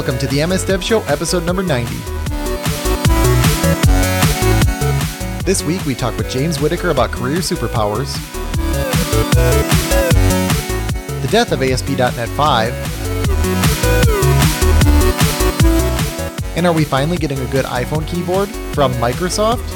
Welcome to the MS Dev Show, episode number 90. This week we talk with James Whittaker about career superpowers, the death of ASP.NET 5, and are we finally getting a good iPhone keyboard from Microsoft?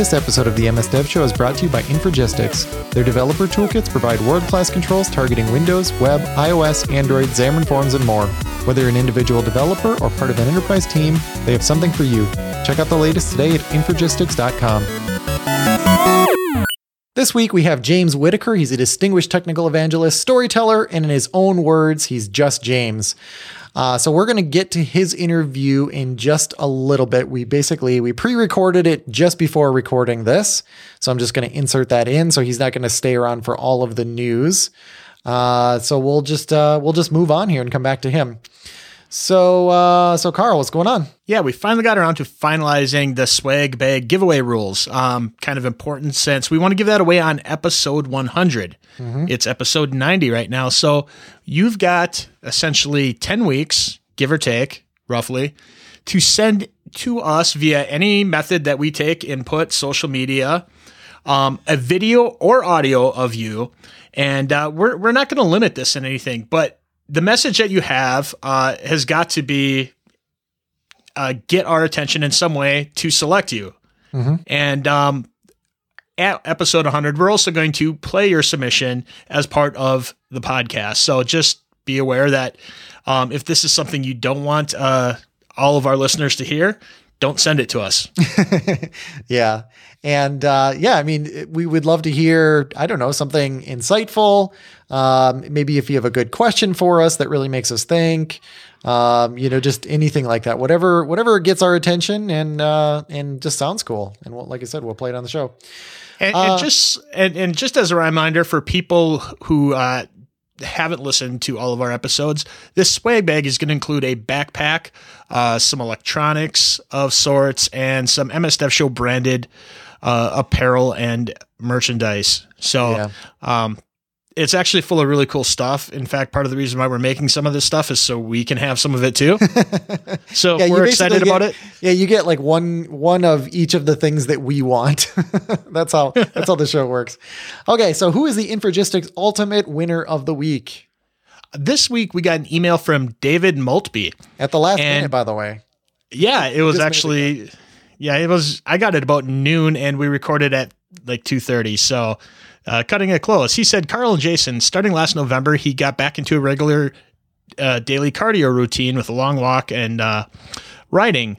This episode of the MS Dev Show is brought to you by Infragistics. Their developer toolkits provide world-class controls targeting Windows, web, iOS, Android, Xamarin Forms, and more. Whether you're an individual developer or part of an enterprise team, they have something for you. Check out the latest today at Infragistics.com. This week we have James Whittaker. He's a distinguished technical evangelist, storyteller, and in his own words, he's just James. Uh, so we're going to get to his interview in just a little bit. We basically we pre-recorded it just before recording this, so I'm just going to insert that in. So he's not going to stay around for all of the news. Uh, so we'll just uh, we'll just move on here and come back to him. So uh, so Carl, what's going on? Yeah, we finally got around to finalizing the swag bag giveaway rules. Um, kind of important since we want to give that away on episode 100. Mm-hmm. It's episode 90 right now. So you've got essentially 10 weeks, give or take, roughly, to send to us via any method that we take input, social media, um, a video or audio of you. And uh, we're, we're not going to limit this in anything, but the message that you have uh, has got to be uh, get our attention in some way to select you. Mm-hmm. And um, at episode 100, we're also going to play your submission as part of the podcast. So just be aware that um, if this is something you don't want uh, all of our listeners to hear, don't send it to us. yeah. And uh, yeah, I mean, we would love to hear, I don't know, something insightful. Um, maybe if you have a good question for us that really makes us think, um, you know, just anything like that. Whatever, whatever gets our attention and uh, and just sounds cool. And we'll, like I said, we'll play it on the show. And, uh, and just and, and just as a reminder for people who uh, haven't listened to all of our episodes, this swag bag is going to include a backpack, uh, some electronics of sorts, and some MS Dev Show branded uh, apparel and merchandise. So, yeah. um, it's actually full of really cool stuff. In fact, part of the reason why we're making some of this stuff is so we can have some of it too. so yeah, we're excited get, about it. Yeah, you get like one one of each of the things that we want. that's how that's how the show works. Okay, so who is the Infragistics Ultimate Winner of the Week? This week we got an email from David Maltby at the last and, minute, by the way. Yeah, it was actually. Yeah, it was. I got it about noon, and we recorded at like two thirty. So uh, cutting it close. He said, Carl and Jason, starting last November, he got back into a regular uh, daily cardio routine with a long walk and uh, riding.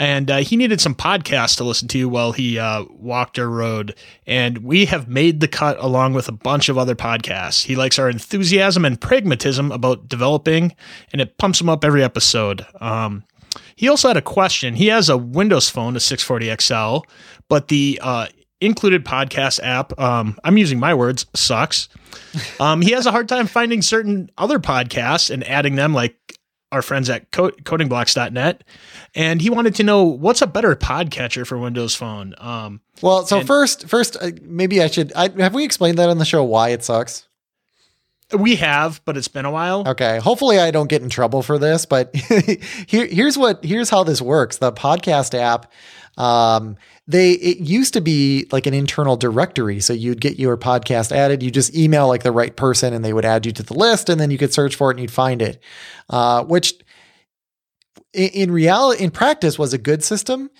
And uh, he needed some podcasts to listen to while he uh, walked or rode. And we have made the cut along with a bunch of other podcasts. He likes our enthusiasm and pragmatism about developing, and it pumps him up every episode. Um, he also had a question. He has a Windows phone, a 640 XL, but the uh, included podcast app, um, I'm using my words, sucks. Um, he has a hard time finding certain other podcasts and adding them, like our friends at co- codingblocks.net. And he wanted to know what's a better podcatcher for Windows Phone. Um, well, so and, first, first, uh, maybe I should. I, have we explained that on the show why it sucks? We have, but it's been a while. Okay. Hopefully, I don't get in trouble for this. But here, here's what here's how this works. The podcast app um, they it used to be like an internal directory, so you'd get your podcast added. You just email like the right person, and they would add you to the list, and then you could search for it and you'd find it. Uh, which in, in reality, in practice, was a good system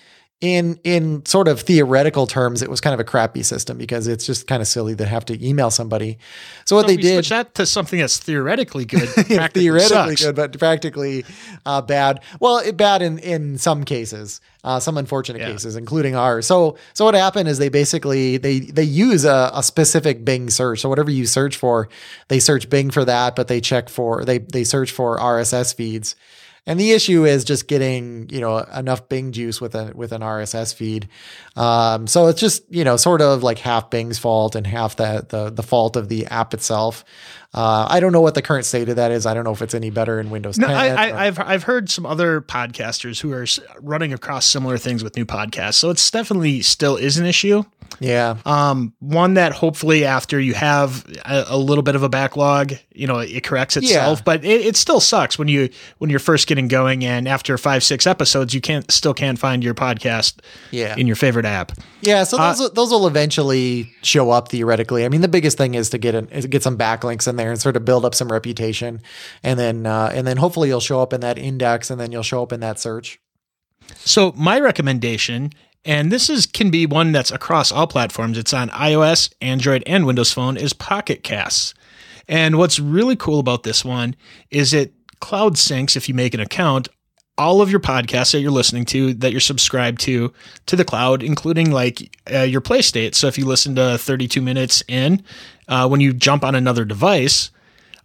in in sort of theoretical terms, it was kind of a crappy system because it's just kind of silly to have to email somebody. So what so they did that to something that's theoretically good, theoretically sucks. good, but practically uh, bad. Well, it, bad in in some cases, uh, some unfortunate yeah. cases, including ours. So so what happened is they basically they they use a, a specific Bing search. So whatever you search for, they search Bing for that, but they check for they they search for RSS feeds. And the issue is just getting, you know, enough Bing juice with a with an RSS feed. Um, so it's just, you know, sort of like half Bing's fault and half the the, the fault of the app itself. Uh, I don't know what the current state of that is. I don't know if it's any better in Windows No, 10. I, I, I've I've heard some other podcasters who are running across similar things with new podcasts, so it's definitely still is an issue. yeah. Um, one that hopefully after you have a, a little bit of a backlog, you know, it corrects itself. Yeah. But it, it still sucks when you when you're first getting going, and after five six episodes, you can't still can't find your podcast Yeah. in your favorite app. Yeah, so Uh, those will- those will eventually show up theoretically. I mean, the biggest thing is to get an, is get some backlinks in there and sort of build up some reputation, and then uh, and then hopefully you'll show up in that index, and then you'll show up in that search. So my recommendation, and this is can be one that's across all platforms. It's on iOS, Android, and Windows Phone. Is Pocket Casts. And what's really cool about this one is it cloud syncs if you make an account all of your podcasts that you're listening to that you're subscribed to to the cloud including like uh, your play state so if you listen to 32 minutes in uh, when you jump on another device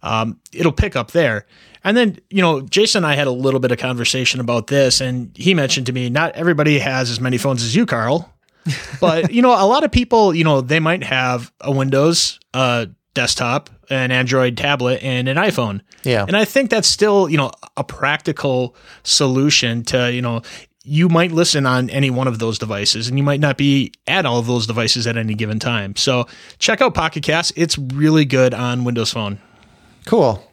um, it'll pick up there. And then, you know, Jason and I had a little bit of conversation about this, and he mentioned to me, not everybody has as many phones as you, Carl. But, you know, a lot of people, you know, they might have a Windows uh, desktop, an Android tablet, and an iPhone. Yeah, And I think that's still, you know, a practical solution to, you know, you might listen on any one of those devices and you might not be at all of those devices at any given time. So check out Pocket Cast. It's really good on Windows Phone. cool.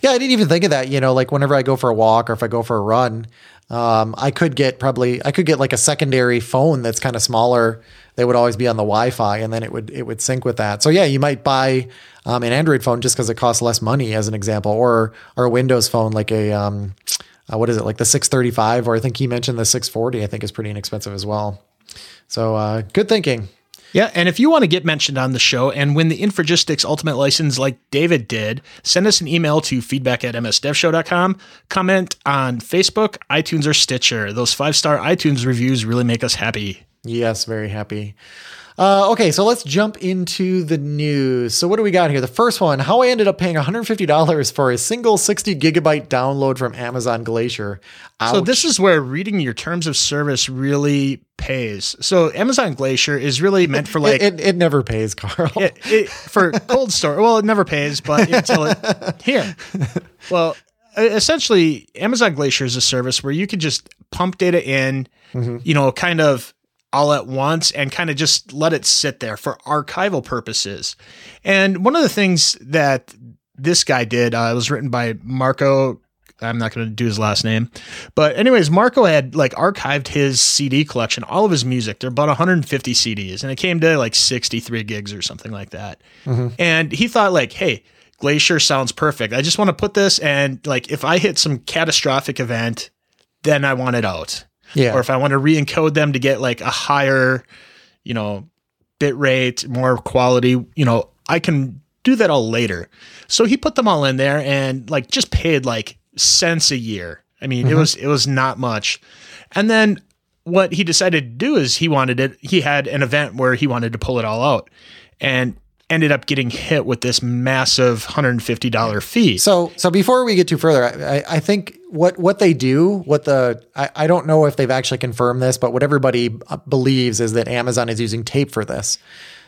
Yeah, I didn't even think of that. You know, like whenever I go for a walk or if I go for a run, um, I could get probably I could get like a secondary phone that's kind of smaller. They would always be on the Wi-Fi, and then it would it would sync with that. So yeah, you might buy um, an Android phone just because it costs less money, as an example, or or a Windows phone like a um, uh, what is it like the 635, or I think he mentioned the 640. I think is pretty inexpensive as well. So uh, good thinking. Yeah, and if you want to get mentioned on the show and win the Infragistics Ultimate License like David did, send us an email to feedback at msdevshow.com. Comment on Facebook, iTunes, or Stitcher. Those five star iTunes reviews really make us happy. Yes, very happy. Uh, okay, so let's jump into the news. So, what do we got here? The first one how I ended up paying $150 for a single 60 gigabyte download from Amazon Glacier. Ouch. So, this is where reading your terms of service really pays. So, Amazon Glacier is really meant for like. it, it, it never pays, Carl. it, it, for cold store. Well, it never pays, but until it here. Well, essentially, Amazon Glacier is a service where you can just pump data in, you know, kind of all at once and kind of just let it sit there for archival purposes. And one of the things that this guy did, uh, it was written by Marco. I'm not going to do his last name, but anyways, Marco had like archived his CD collection, all of his music. There are about 150 CDs, and it came to like 63 gigs or something like that. And he thought like, hey, Glacier sounds perfect. I just want to put this, and like, if I hit some catastrophic event, then I want it out yeah. or if I want to re-encode them to get like a higher, you know, bit rate, more quality, you know, I can do that all later. So he put them all in there and like just paid like cents a year. I mean, it mm-hmm. was it was not much. And then what he decided to do is he wanted it he had an event where he wanted to pull it all out and ended up getting hit with this massive $150 fee. So, so before we get too further, I, I think what what they do, what the I, I don't know if they've actually confirmed this, but what everybody believes is that Amazon is using tape for this.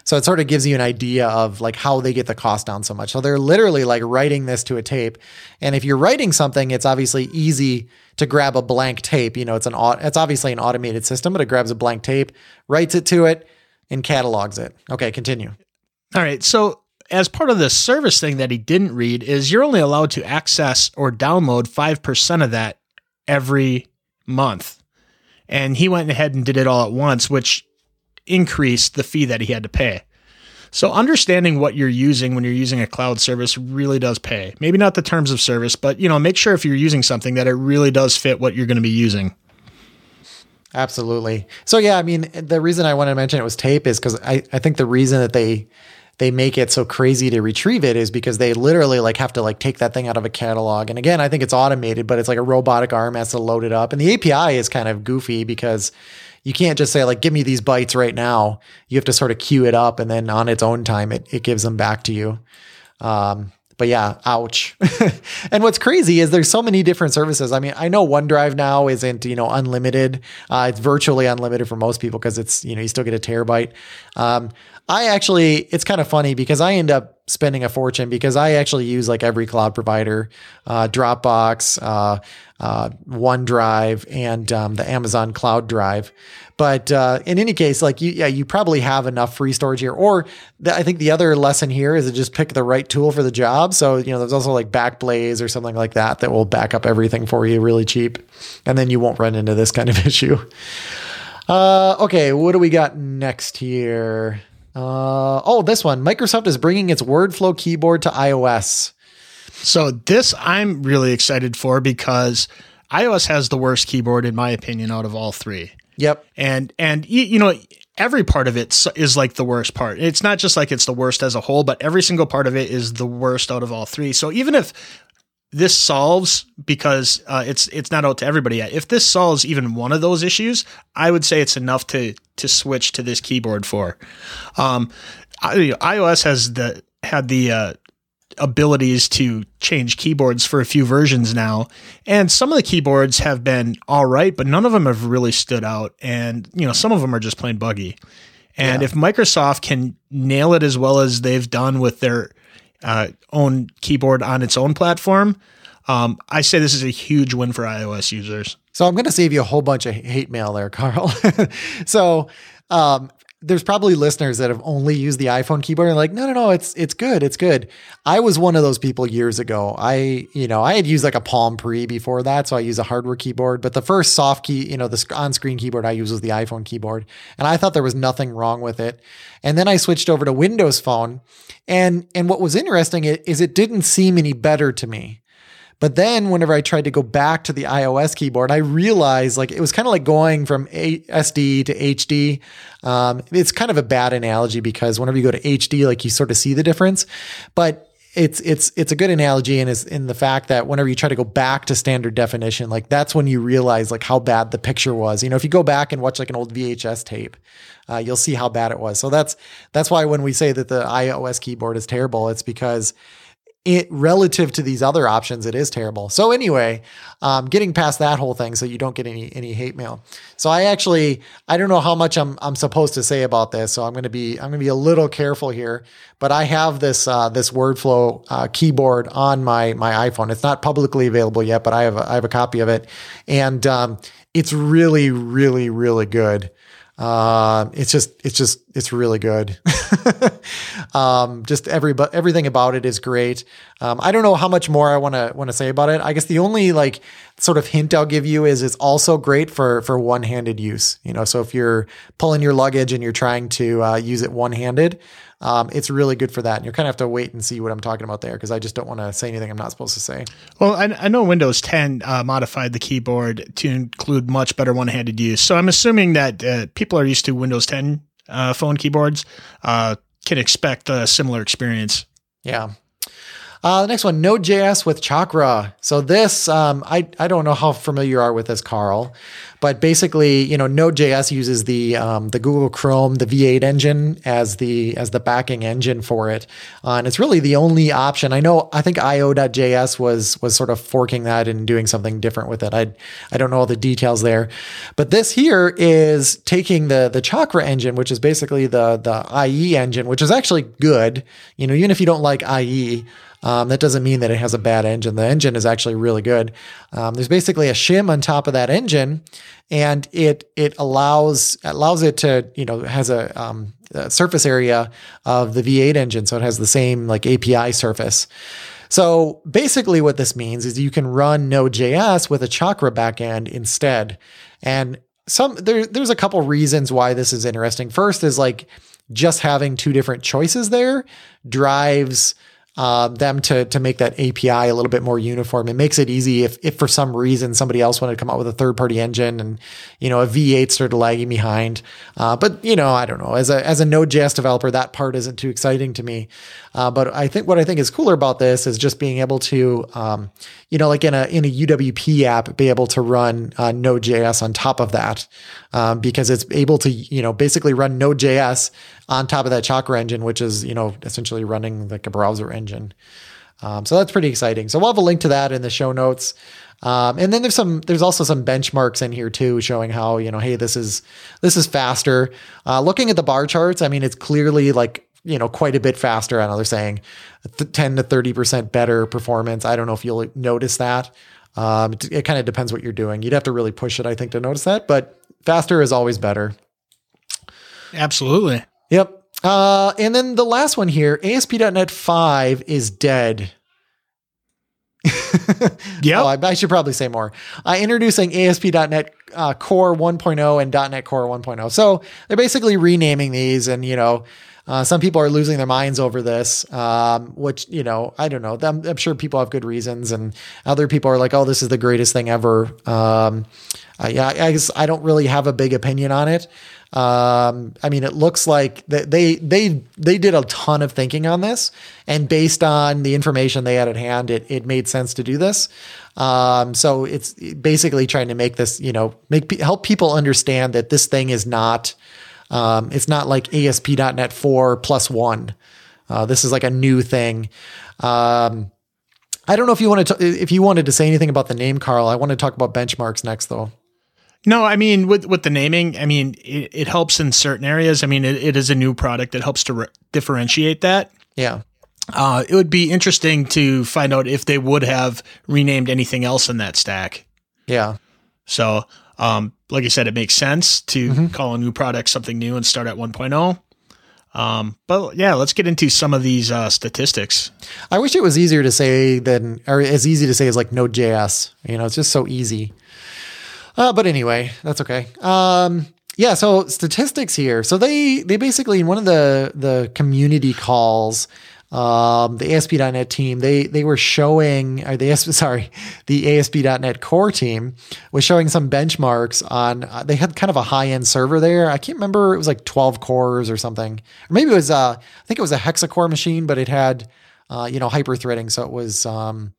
So it sort of gives you an idea of like how they get the cost down so much. So they're literally like writing this to a tape, and if you're writing something, it's obviously easy to grab a blank tape. You know, it's an it's obviously an automated system, but it grabs a blank tape, writes it to it, and catalogs it. Okay, continue. All right. So, as part of the service thing that he didn't read, is you're only allowed to access or download 5% of that every month. And he went ahead and did it all at once, which increased the fee that he had to pay. So, understanding what you're using when you're using a cloud service really does pay. Maybe not the terms of service, but you know, make sure if you're using something that it really does fit what you're going to be using. Absolutely. So yeah, I mean, the reason I wanted to mention it was tape is because I, I think the reason that they they make it so crazy to retrieve it is because they literally like have to like take that thing out of a catalog. And again, I think it's automated, but it's like a robotic arm has to load it up. And the API is kind of goofy because you can't just say like, give me these bytes right now. You have to sort of queue it up and then on its own time, it, it gives them back to you. Um, but yeah, ouch. and what's crazy is there's so many different services. I mean, I know OneDrive now isn't, you know, unlimited. Uh, it's virtually unlimited for most people because it's, you know, you still get a terabyte. Um, I actually, it's kind of funny because I end up spending a fortune because I actually use like every cloud provider, uh, Dropbox, uh, uh, OneDrive, and um, the Amazon Cloud Drive. But uh, in any case, like you, yeah, you probably have enough free storage here. Or the, I think the other lesson here is to just pick the right tool for the job. So you know, there's also like Backblaze or something like that that will back up everything for you really cheap, and then you won't run into this kind of issue. Uh, okay, what do we got next here? Uh, oh, this one. Microsoft is bringing its WordFlow keyboard to iOS. So this I'm really excited for because iOS has the worst keyboard in my opinion out of all three. Yep. And and you know every part of it is like the worst part. It's not just like it's the worst as a whole, but every single part of it is the worst out of all three. So even if this solves because uh, it's it's not out to everybody yet. If this solves even one of those issues, I would say it's enough to to switch to this keyboard for. Um, iOS has the had the uh, abilities to change keyboards for a few versions now, and some of the keyboards have been all right, but none of them have really stood out, and you know some of them are just plain buggy. And yeah. if Microsoft can nail it as well as they've done with their uh, own keyboard on its own platform, um, I say this is a huge win for iOS users. So I'm going to save you a whole bunch of hate mail there, Carl. so um, there's probably listeners that have only used the iPhone keyboard and like, no, no, no, it's it's good, it's good. I was one of those people years ago. I, you know, I had used like a Palm Pre before that, so I use a hardware keyboard. But the first soft key, you know, the on-screen keyboard I used was the iPhone keyboard, and I thought there was nothing wrong with it. And then I switched over to Windows Phone, and and what was interesting is it didn't seem any better to me. But then whenever I tried to go back to the iOS keyboard, I realized like it was kind of like going from SD to HD. Um, it's kind of a bad analogy because whenever you go to HD, like you sort of see the difference, but it's it's it's a good analogy and is in the fact that whenever you try to go back to standard definition, like that's when you realize like how bad the picture was. You know, if you go back and watch like an old VHS tape, uh, you'll see how bad it was. So that's that's why when we say that the iOS keyboard is terrible, it's because it relative to these other options, it is terrible. So anyway, um, getting past that whole thing, so you don't get any any hate mail. So I actually I don't know how much I'm I'm supposed to say about this, so I'm to be I'm to be a little careful here. But I have this uh, this WordFlow uh, keyboard on my my iPhone. It's not publicly available yet, but I have a, I have a copy of it, and um, it's really really really good. Uh, it's just, it's just, it's really good. um, just every, but everything about it is great. Um, I don't know how much more I want to want to say about it. I guess the only like sort of hint I'll give you is it's also great for for one handed use. You know, so if you're pulling your luggage and you're trying to uh, use it one handed, um, it's really good for that. And you kind of have to wait and see what I'm talking about there because I just don't want to say anything I'm not supposed to say. Well, I, I know Windows 10 uh, modified the keyboard to include much better one handed use. So I'm assuming that uh, people are used to Windows 10 uh, phone keyboards uh, can expect a similar experience. Yeah. Uh, the next one, Node.js with Chakra. So this, um, I, I don't know how familiar you are with this, Carl, but basically, you know, Node.js uses the um, the Google Chrome, the V8 engine as the as the backing engine for it, uh, and it's really the only option. I know. I think io.js was was sort of forking that and doing something different with it. I I don't know all the details there, but this here is taking the the Chakra engine, which is basically the the IE engine, which is actually good. You know, even if you don't like IE. Um, that doesn't mean that it has a bad engine. The engine is actually really good. Um, there's basically a shim on top of that engine, and it it allows allows it to you know has a, um, a surface area of the V8 engine, so it has the same like API surface. So basically, what this means is you can run Node.js with a Chakra backend instead. And some there, there's a couple reasons why this is interesting. First is like just having two different choices there drives uh, them to to make that API a little bit more uniform. It makes it easy if if for some reason somebody else wanted to come out with a third party engine and you know a V8 started lagging behind. Uh, but you know I don't know as a as a Node.js developer that part isn't too exciting to me. Uh, but I think what I think is cooler about this is just being able to um, you know like in a in a UWP app be able to run uh, Node.js on top of that um, because it's able to you know basically run Node.js on top of that Chakra engine, which is you know essentially running like a browser engine. Um, so that's pretty exciting. So we'll have a link to that in the show notes. Um, and then there's some, there's also some benchmarks in here too, showing how, you know, hey, this is, this is faster. Uh, looking at the bar charts, I mean, it's clearly like, you know, quite a bit faster. I know they're saying 10 to 30% better performance. I don't know if you'll notice that. Um, it, it kind of depends what you're doing. You'd have to really push it, I think, to notice that, but faster is always better. Absolutely. Yep. Uh, and then the last one here, ASP.NET 5 is dead. yeah, oh, I, I, should probably say more. Uh, introducing ASP.NET uh, Core 1.0 and .NET Core 1.0. So they're basically renaming these, and you know, uh, some people are losing their minds over this, um, which you know, I don't know. I'm, I'm, sure people have good reasons, and other people are like, "Oh, this is the greatest thing ever." Um, yeah, I guess I don't really have a big opinion on it. Um, I mean, it looks like they they they did a ton of thinking on this, and based on the information they had at hand, it it made sense to do this. Um, so it's basically trying to make this, you know, make help people understand that this thing is not, um, it's not like ASP.NET four plus one. Uh, this is like a new thing. Um, I don't know if you wanted to, if you wanted to say anything about the name, Carl. I want to talk about benchmarks next, though. No, I mean with with the naming, I mean it, it helps in certain areas. I mean it, it is a new product that helps to re- differentiate that. Yeah. Uh, it would be interesting to find out if they would have renamed anything else in that stack. Yeah. So, um, like I said, it makes sense to mm-hmm. call a new product something new and start at 1.0. Um, but yeah, let's get into some of these uh, statistics. I wish it was easier to say than, or as easy to say as like Node.js. You know, it's just so easy. Uh, but anyway, that's okay. Um, yeah, so statistics here. So they they basically in one of the the community calls, um, the ASP.NET team they they were showing or the ASP, sorry the ASP.NET core team was showing some benchmarks on. Uh, they had kind of a high end server there. I can't remember. It was like twelve cores or something, or maybe it was. Uh, I think it was a hexacore machine, but it had uh, you know hyper threading, so it was um,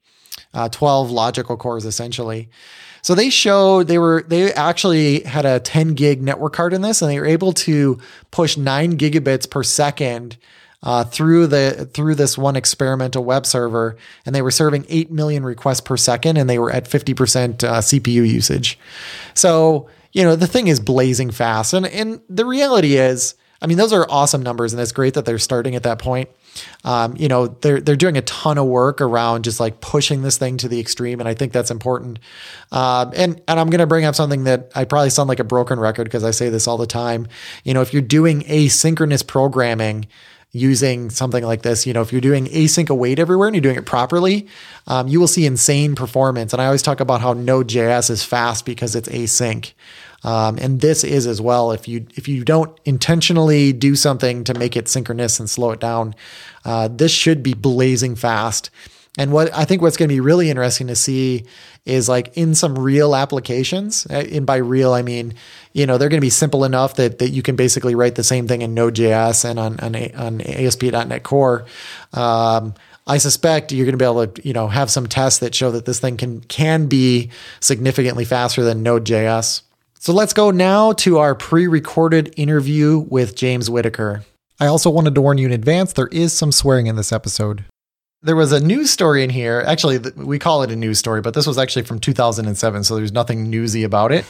uh, twelve logical cores essentially. So they showed they were they actually had a 10 gig network card in this, and they were able to push nine gigabits per second uh, through the through this one experimental web server, and they were serving eight million requests per second, and they were at 50% uh, CPU usage. So you know the thing is blazing fast, and and the reality is, I mean, those are awesome numbers, and it's great that they're starting at that point um, you know, they're they're doing a ton of work around just like pushing this thing to the extreme, and I think that's important. Um, and and I'm going to bring up something that I probably sound like a broken record because I say this all the time. You know, if you're doing asynchronous programming using something like this, you know, if you're doing async await everywhere and you're doing it properly, um, you will see insane performance. And I always talk about how Node.js is fast because it's async. Um, and this is as well. If you if you don't intentionally do something to make it synchronous and slow it down, uh, this should be blazing fast. And what I think what's going to be really interesting to see is like in some real applications. Uh, and by real, I mean you know they're going to be simple enough that that you can basically write the same thing in Node.js and on on, on ASP.NET Core. Um, I suspect you're going to be able to, you know, have some tests that show that this thing can can be significantly faster than Node.js. So let's go now to our pre recorded interview with James Whittaker. I also wanted to warn you in advance there is some swearing in this episode. There was a news story in here. Actually, we call it a news story, but this was actually from 2007, so there's nothing newsy about it.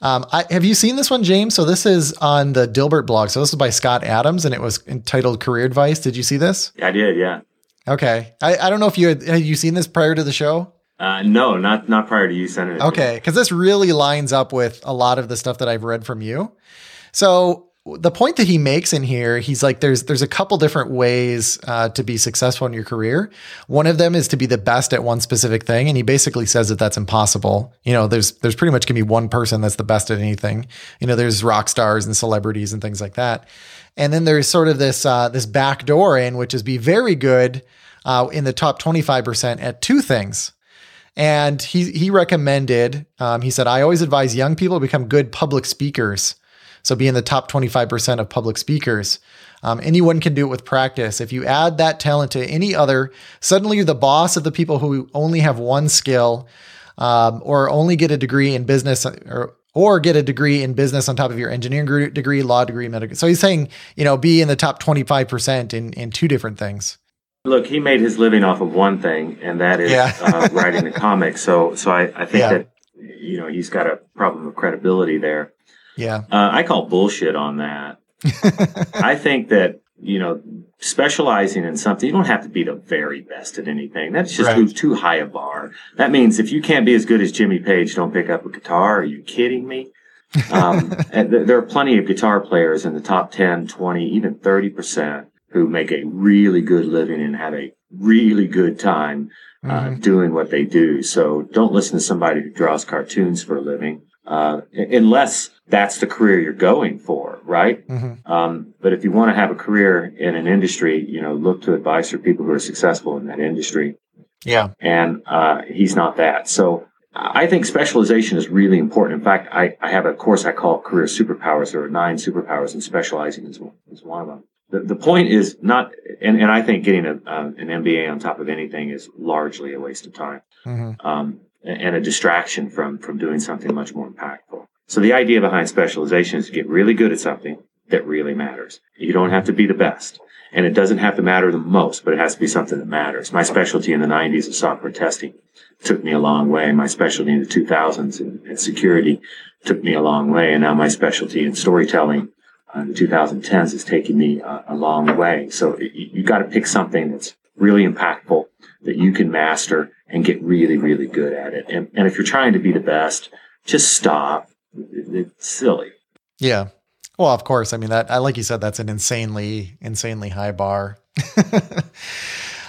Um, I, have you seen this one, James? So this is on the Dilbert blog. So this is by Scott Adams, and it was entitled "Career Advice." Did you see this? I did. Yeah. Okay. I, I don't know if you had, had you seen this prior to the show. Uh, no, not not prior to you sending it. Okay, because this really lines up with a lot of the stuff that I've read from you. So the point that he makes in here, he's like, there's there's a couple different ways uh, to be successful in your career. One of them is to be the best at one specific thing, and he basically says that that's impossible. You know, there's there's pretty much gonna be one person that's the best at anything. You know, there's rock stars and celebrities and things like that, and then there's sort of this uh, this back door in, which is be very good uh, in the top twenty five percent at two things. And he he recommended, um, he said, I always advise young people to become good public speakers. So be in the top 25% of public speakers. Um, anyone can do it with practice. If you add that talent to any other, suddenly you're the boss of the people who only have one skill um, or only get a degree in business or or get a degree in business on top of your engineering degree, law degree, medical. So he's saying, you know, be in the top 25% in, in two different things. Look, he made his living off of one thing, and that is Yeah. uh, writing the comics. So, so I, I think Yeah. that you know he's got a problem of credibility there. Yeah. Uh, I call bullshit on that. I think that you know specializing in something, you don't have to be the very best at anything. That's just Right. too, high a bar. That means if you can't be as good as Jimmy Page, don't pick up a guitar. Are you kidding me? Um, and th- there are plenty of guitar players in the top 10, 20, even 30% who make a really good living and have a really good time uh, Mhm. doing what they do. So don't listen to somebody who draws cartoons for a living, uh, unless that's the career you're going for, right? Mhm. Um, but if you want to have a career in an industry, you know, look to advice for people who are successful in that industry. Yeah. And uh, he's not that. So I think specialization is really important. In fact, I, I have a course I call Career Superpowers. There are nine superpowers, and specializing is, is one of them. The, the point is not, and, and I think getting a, uh, an MBA on top of anything is largely a waste of time Mhm. um, and a distraction from from doing something much more impactful. So the idea behind specialization is to get really good at something that really matters. You don't have to be the best, and it doesn't have to matter the most, but it has to be something that matters. My specialty in the '90s is software testing. Took me a long way. My specialty in the 2000s in, in security took me a long way, and now my specialty in storytelling in the 2010s is taking me uh, a long way. So you, you got to pick something that's really impactful that you can master and get really, really good at it. And, and if you're trying to be the best, just stop. It- It's silly. Yeah. Well, of course. I mean that I like you said that's an insanely insanely high bar.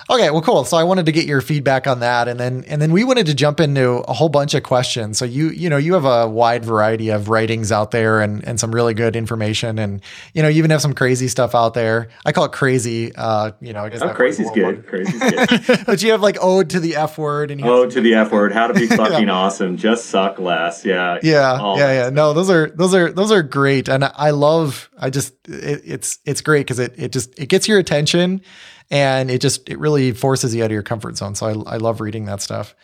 okay, well cool. So I wanted to get your feedback on that and then and then we wanted to jump into a whole bunch of questions. So you you know, you have a wide variety of writings out there and and some really good information and you know, you even have some crazy stuff out there. I call it crazy uh, you know, I guess Oh, crazy's good. Crazy's good. but you have like ode to the F word and oh, to the F word. How to be fucking awesome. Just suck less. Yeah. yeah All yeah yeah no those are those are those are great and i love i just it, it's it's great because it, it just it gets your attention and it just it really forces you out of your comfort zone so i, I love reading that stuff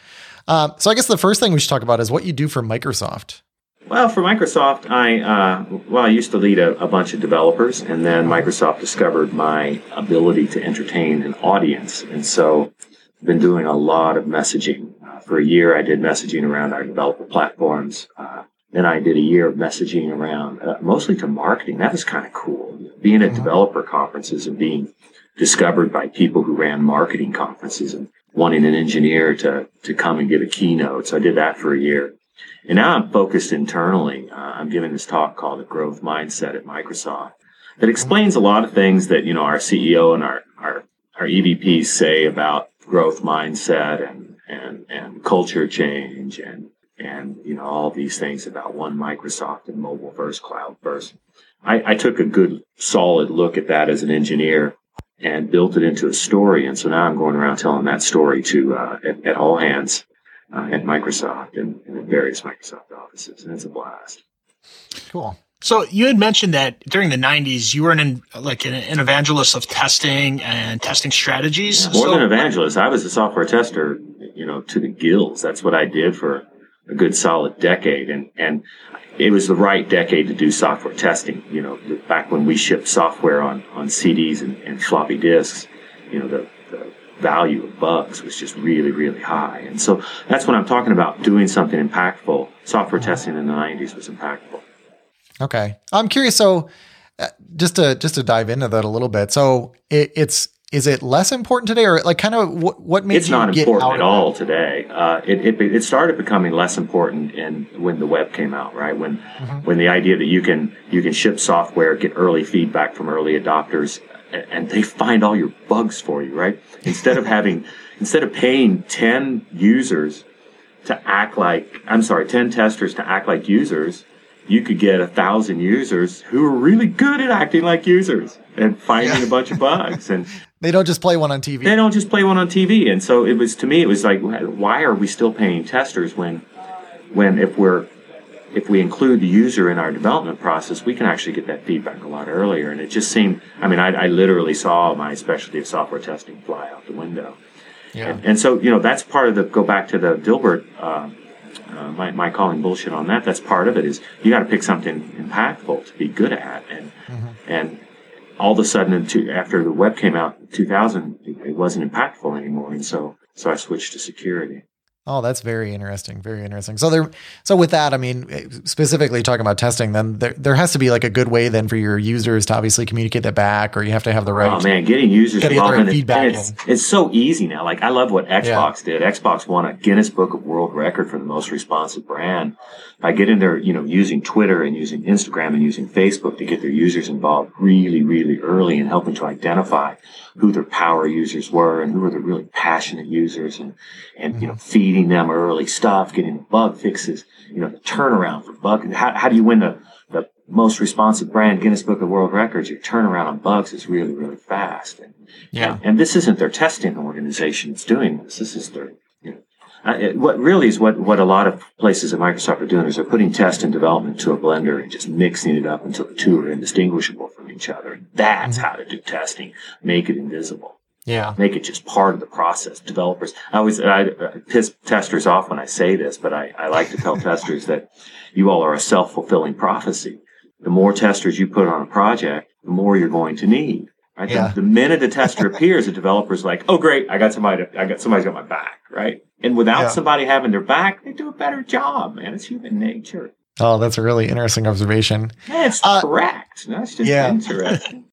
um, so i guess the first thing we should talk about is what you do for microsoft Well, for Microsoft, I uh, well, I used to lead a, a bunch of developers, and then Microsoft discovered my ability to entertain an audience, and so I've been doing a lot of messaging. Uh, for a year, I did messaging around our developer platforms. Uh, then I did a year of messaging around uh, mostly to marketing. That was kind of cool. Being at Mhm. developer conferences and being discovered by people who ran marketing conferences and wanting an engineer to to come and give a keynote. So I did that for a year. And now I'm focused internally. Uh, I'm giving this talk called the growth mindset at Microsoft that explains a lot of things that, you know, our CEO and our, our, our EVPs say about growth mindset and, and, and culture change and, and, you know, all these things about one Microsoft and mobile first, cloud first. I, I took a good solid look at that as an engineer and built it into a story. And so now I'm going around telling that story to, uh, at, at all hands uh, at Microsoft and, and in various Microsoft offices, and it's a blast. cool So you had mentioned that during the '90s you were an like an, an evangelist of testing and testing strategies. More so, than evangelist, I was a software tester, you know, to the gills. That's what I did for a good solid decade, and and it was the right decade to do software testing. You know, back when we shipped software on on CDs and, and floppy disks, you know, the, the value of bugs was just really, really high. And so that's what I'm talking about doing something impactful. Software testing in the 90s was impactful. okay i'm curious so uh, just to just to dive into that a little bit so it, it's is it less important today or like kind of what what made it's you not get important out at all today. Uh, it, it it started becoming less important in when the web came out, right? When Mhm. when the idea that you can you can ship software, get early feedback from early adopters, and they find all your bugs for you, right? Instead of having instead of paying ten users to act like I'm sorry, ten testers to act like users, you could get a thousand users who are really good at acting like users and finding Yeah. a bunch of bugs and they don't just play one on tv they don't just play one on TV. And so it was to me, it was like, why are we still paying testers when, when if we're, if we include the user in our development process, we can actually get that feedback a lot earlier. And it just seemed, I mean, I, I literally saw my specialty of software testing fly out the window. yeah And, and so, you know, that's part of the, go back to the Dilbert, uh, uh, my, my calling bullshit on that. That's part of it is you got to pick something impactful to be good at. And, and all of a sudden, after the web came out in 2000, it wasn't impactful anymore. And so, so I switched to security. Oh, that's very interesting. Very interesting. So there, so with that, I mean, specifically talking about testing, then there, there has to be like a good way then for your users to obviously communicate that back, or you have to have the right. Oh man, getting users involved in feedback. It's, it's so easy now. Like I love what Xbox yeah. did. Xbox won a Guinness Book of World Record for the most responsive brand by getting their, you know, using Twitter and using Instagram and using Facebook to get their users involved really, really early and helping to identify who their power users were and who were the really passionate users and, and, mm-hmm. you know, feed feeding them early stuff, getting bug fixes, you know, the turnaround for bug. How, how do you win the, the most responsive brand Guinness Book of World Records? Your turnaround on bugs is really, really fast. And, yeah. And, and this isn't their testing organization that's doing this. This is their, you know, uh, what really is what, what a lot of places at Microsoft are doing is they're putting test and development to a blender and just mixing it up until the two are indistinguishable from each other. That's mm-hmm. how to do testing. Make it invisible. Yeah. Make it just part of the process. Developers, I always, I, I piss testers off when I say this, but I, I like to tell testers that you all are a self-fulfilling prophecy. The more testers you put on a project, the more you're going to need. Right? Yeah. The, the minute a tester appears, the developer's like, "Oh, great! I got somebody. To, I got somebody's got my back." Right? And without yeah. somebody having their back, they do a better job. Man, it's human nature. Oh, that's a really interesting observation. Yeah, it's uh, correct. That's just yeah. interesting.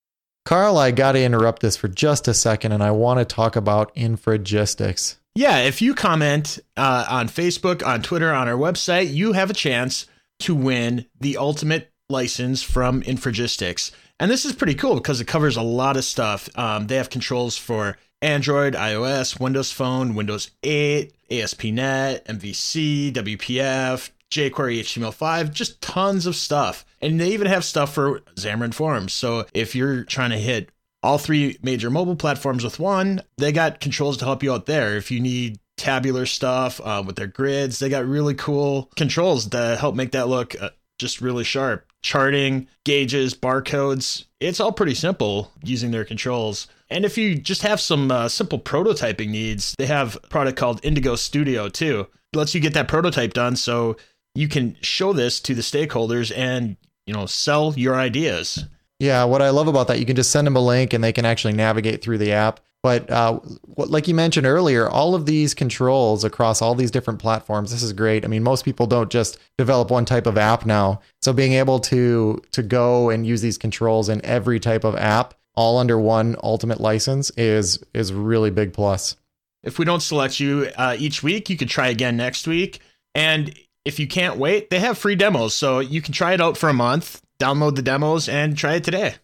Carl, I got to interrupt this for just a second, and I want to talk about infragistics. Yeah, if you comment uh, on Facebook, on Twitter, on our website, you have a chance to win the ultimate license from Infragistics. And this is pretty cool because it covers a lot of stuff. Um, they have controls for Android, iOS, Windows Phone, Windows 8, ASP.NET, MVC, WPF, jQuery HTML5, just tons of stuff. And they even have stuff for Xamarin Forms. So if you're trying to hit all three major mobile platforms with one, they got controls to help you out there. If you need tabular stuff uh, with their grids, they got really cool controls to help make that look uh, just really sharp. Charting, gauges, barcodes, it's all pretty simple using their controls. And if you just have some uh, simple prototyping needs, they have a product called Indigo Studio too. It lets you get that prototype done so you can show this to the stakeholders and you know sell your ideas. Yeah what i love about that you can just send them a link and they can actually navigate through the app. But uh, what, like you mentioned earlier all of these controls across all these different platforms this is great. I mean most people don't just develop one type of app now. So being able to to go and use these controls in every type of app all under one ultimate license is is really big plus. If we don't select you uh, each week you could try again next week. And if you can't wait, they have free demos. So you can try it out for a month, download the demos, and try it today.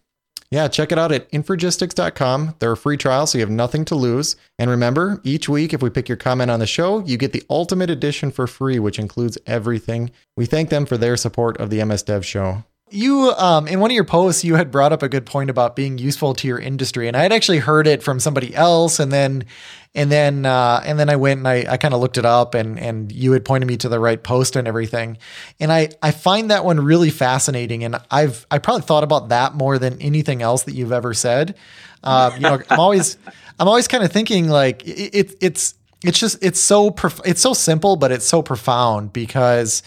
Yeah, check it out at infragistics.com. They're a free trial, so you have nothing to lose. And remember, each week, if we pick your comment on the show, you get the ultimate edition for free, which includes everything. We thank them for their support of the MS Dev Show. You, um, in one of your posts, you had brought up a good point about being useful to your industry, and I had actually heard it from somebody else, and then, and then, uh, and then I went and I, I kind of looked it up, and and you had pointed me to the right post and everything, and I I find that one really fascinating, and I've I probably thought about that more than anything else that you've ever said. Uh, you know, I'm always I'm always kind of thinking like it, it, it's it's just it's so prof- it's so simple, but it's so profound because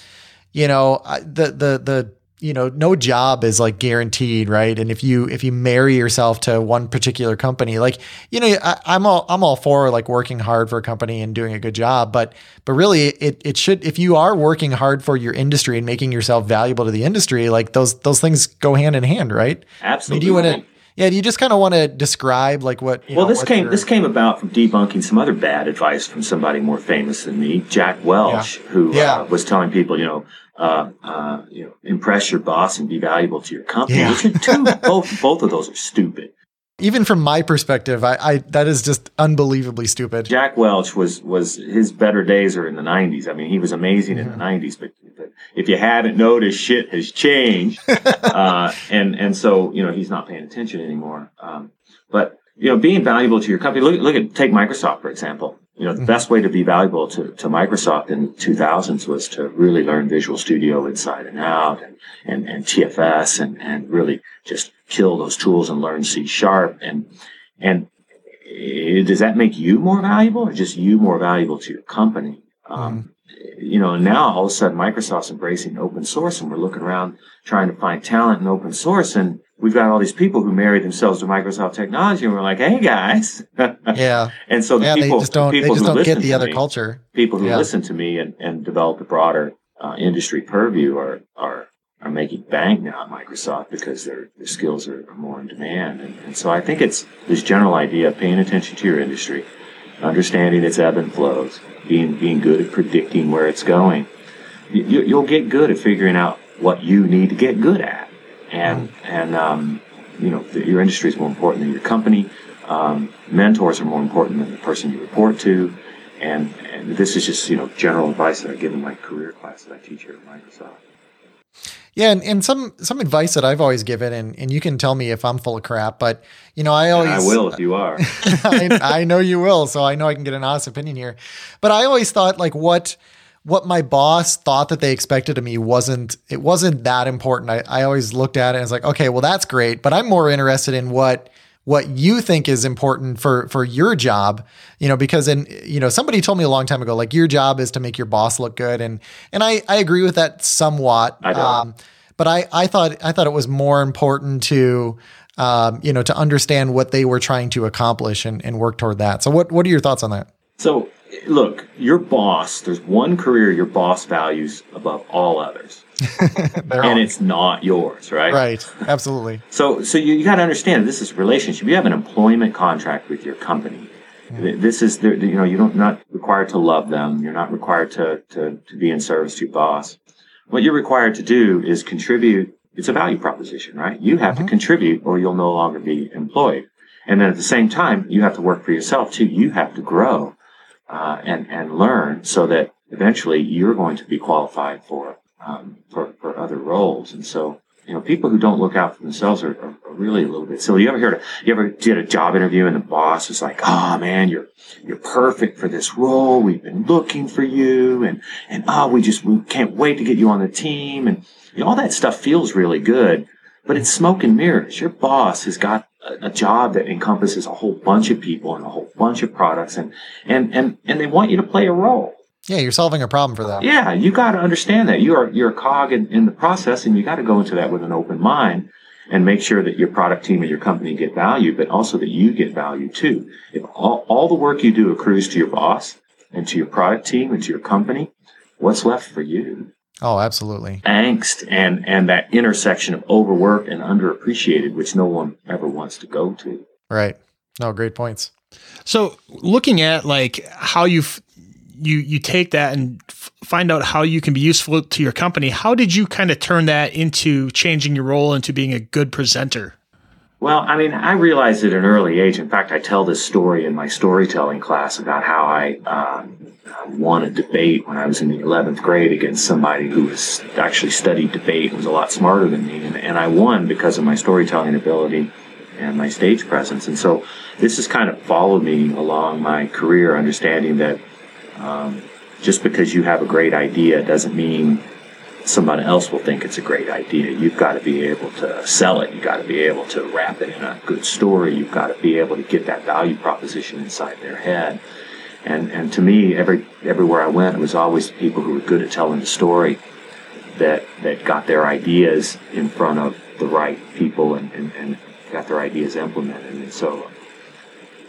you know the the the you know no job is like guaranteed right and if you if you marry yourself to one particular company like you know I, am all i'm all for like working hard for a company and doing a good job but but really it it should if you are working hard for your industry and making yourself valuable to the industry like those those things go hand in hand right absolutely I mean, do you want to yeah, do you just kind of want to describe like what? well, know, this came your... this came about from debunking some other bad advice from somebody more famous than me, Jack Welch, yeah. who uh, yeah. Uh, was telling people, you know, uh, uh, you know, impress your boss and be valuable to your company. Yeah. Which two, both both of those are stupid. Even from my perspective, I, I that is just unbelievably stupid. Jack Welch was was his better days are in the '90s. I mean, he was amazing mm-hmm. in the '90s, mm-hmm. but, but, if you haven't noticed, shit has changed, uh, and and so you know he's not paying attention anymore. Um, but you know, being valuable to your company. Look, look at take Microsoft for example. You know, the mm-hmm. best way to be valuable to, to Microsoft in the 2000s was to really learn Visual Studio inside and out and, and, and TFS and, and really just kill those tools and learn C sharp. And, and does that make you more valuable or just you more valuable to your company? Um, mm You know, now all of a sudden Microsoft's embracing open source and we're looking around trying to find talent in open source and we've got all these people who marry themselves to Microsoft technology and we're like, hey guys. yeah. And so the yeah, people, they just don't, people they just don't get the other me, culture. People who yeah. listen to me and, and develop a broader uh, industry purview are, are, are making bank now at Microsoft because their, their skills are, are more in demand. And, and so I think it's this general idea of paying attention to your industry, understanding its ebb and flows, being, being good at predicting where it's going. You, you'll get good at figuring out what you need to get good at. And, and, um, you know, your industry is more important than your company. Um, mentors are more important than the person you report to. And, and this is just, you know, general advice that I give in my career class that I teach here at Microsoft. Yeah, and, and some some advice that I've always given, and, and you can tell me if I'm full of crap, but you know, I always and I will if you are. I, I know you will, so I know I can get an honest opinion here. But I always thought like what what my boss thought that they expected of me wasn't it wasn't that important. I, I always looked at it and was like, okay, well that's great, but I'm more interested in what what you think is important for for your job you know because in you know somebody told me a long time ago like your job is to make your boss look good. And and i i agree with that somewhat I um, but i i thought i thought it was more important to um, you know to understand what they were trying to accomplish and, and work toward that. So what what are your thoughts on that? So look, your boss, there's one career your boss values above all others. and it's not yours, right? Right. Absolutely. so so you, you got to understand this is a relationship. You have an employment contract with your company. Mm-hmm. This is the, you know you're not required to love them. You're not required to, to to be in service to your boss. What you're required to do is contribute. It's a value proposition, right? You have mm-hmm. to contribute, or you'll no longer be employed. And then at the same time, you have to work for yourself too. You have to grow uh, and and learn so that eventually you're going to be qualified for um, for, for other roles. And so you know, people who don't look out for themselves are, are, really a little bit silly. You ever heard? Of, you ever did a job interview and the boss was like, "Oh man, you're you're perfect for this role. We've been looking for you, and and oh, we just we can't wait to get you on the team." And you know, all that stuff feels really good, but it's smoke and mirrors. Your boss has got a job that encompasses a whole bunch of people and a whole bunch of products and and and and they want you to play a role. Yeah you're solving a problem for them. Yeah you got to understand that. You're you're a cog in, in the process and you got to go into that with an open mind and make sure that your product team and your company get value but also that you get value too. If all, all the work you do accrues to your boss and to your product team and to your company what's left for you Oh, absolutely. Angst and and that intersection of overworked and underappreciated, which no one ever wants to go to. Right. No, great points. So, looking at like how you you you take that and f- find out how you can be useful to your company. How did you kind of turn that into changing your role into being a good presenter? Well, I mean, I realized at an early age. In fact, I tell this story in my storytelling class about how I um, won a debate when I was in the 11th grade against somebody who was actually studied debate and was a lot smarter than me. And, and I won because of my storytelling ability and my stage presence. And so this has kind of followed me along my career, understanding that um, just because you have a great idea doesn't mean somebody else will think it's a great idea. You've got to be able to sell it. You've got to be able to wrap it in a good story. You've got to be able to get that value proposition inside their head. And, and to me, every, everywhere I went, it was always the people who were good at telling the story that, that got their ideas in front of the right people and, and, and got their ideas implemented. And so,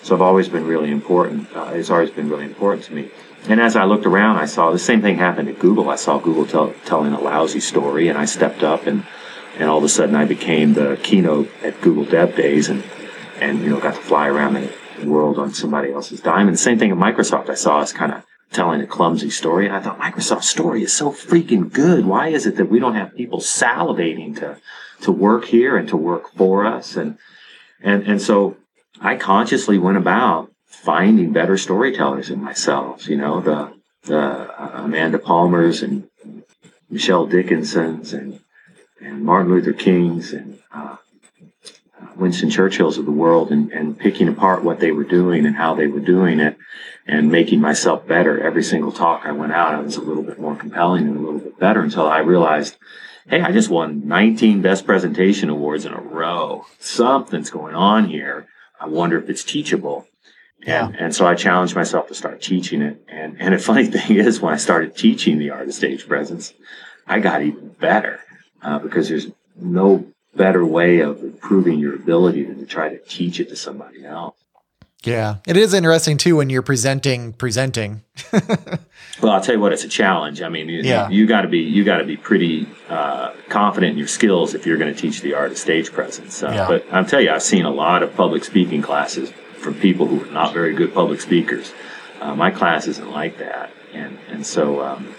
so I've always been really important. Uh, it's always been really important to me. And as I looked around, I saw the same thing happened at Google. I saw Google tell, telling a lousy story, and I stepped up, and and all of a sudden I became the keynote at Google Dev Days, and and you know got to fly around the world on somebody else's dime. And the same thing at Microsoft. I saw us kind of telling a clumsy story, and I thought Microsoft's story is so freaking good. Why is it that we don't have people salivating to to work here and to work for us? And and and so I consciously went about finding better storytellers in myself. You know, the the uh, Amanda Palmers and Michelle Dickinsons and and Martin Luther Kings and uh, Winston Churchill's of the world, and, and picking apart what they were doing and how they were doing it, and making myself better. Every single talk I went out, I was a little bit more compelling and a little bit better until I realized. Hey, I just won 19 best presentation awards in a row. Something's going on here. I wonder if it's teachable And, and so I challenged myself to start teaching it. And, and the funny thing is, when I started teaching the art of stage presence, I got even better uh, because there's no better way of improving your ability than to try to teach it to somebody else. Yeah, it is interesting too when you're presenting presenting. well, I'll tell you what, it's a challenge. I mean, you, yeah. you got to be you got to be pretty uh, confident in your skills if you're going to teach the art of stage presence. Uh, yeah. But I'll tell you, I've seen a lot of public speaking classes from people who are not very good public speakers. Uh, my class isn't like that, and and so um,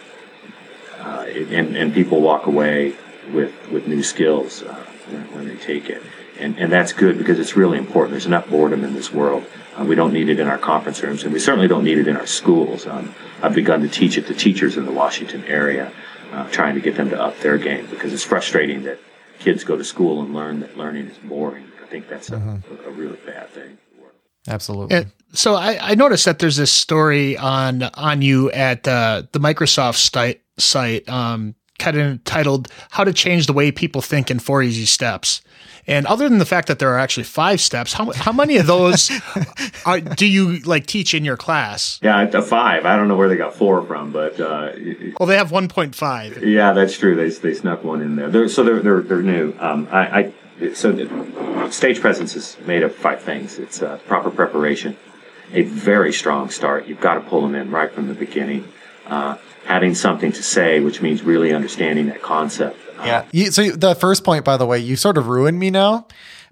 uh, and and people walk away with with new skills uh, when, when they take it and, and that's good because it's really important. There's enough boredom in this world. Uh, we don't need it in our conference rooms, and we certainly don't need it in our schools. Um, I've begun to teach it to teachers in the Washington area, uh, trying to get them to up their game because it's frustrating that kids go to school and learn that learning is boring. I think that's a, mm-hmm. a really bad thing. Absolutely. And so I, I, noticed that there's this story on on you at uh, the Microsoft site, site um, kind of entitled "How to Change the Way People Think in Four Easy Steps." And other than the fact that there are actually five steps, how how many of those are, do you like teach in your class? Yeah, a five. I don't know where they got four from, but uh, well, they have one point five. Yeah, that's true. They they snuck one in there. They're, so they're they're they're new. Um, I, I so stage presence is made of five things. It's uh, proper preparation, a very strong start. You've got to pull them in right from the beginning. Uh, having something to say, which means really understanding that concept. Yeah. You, so the first point, by the way, you sort of ruined me now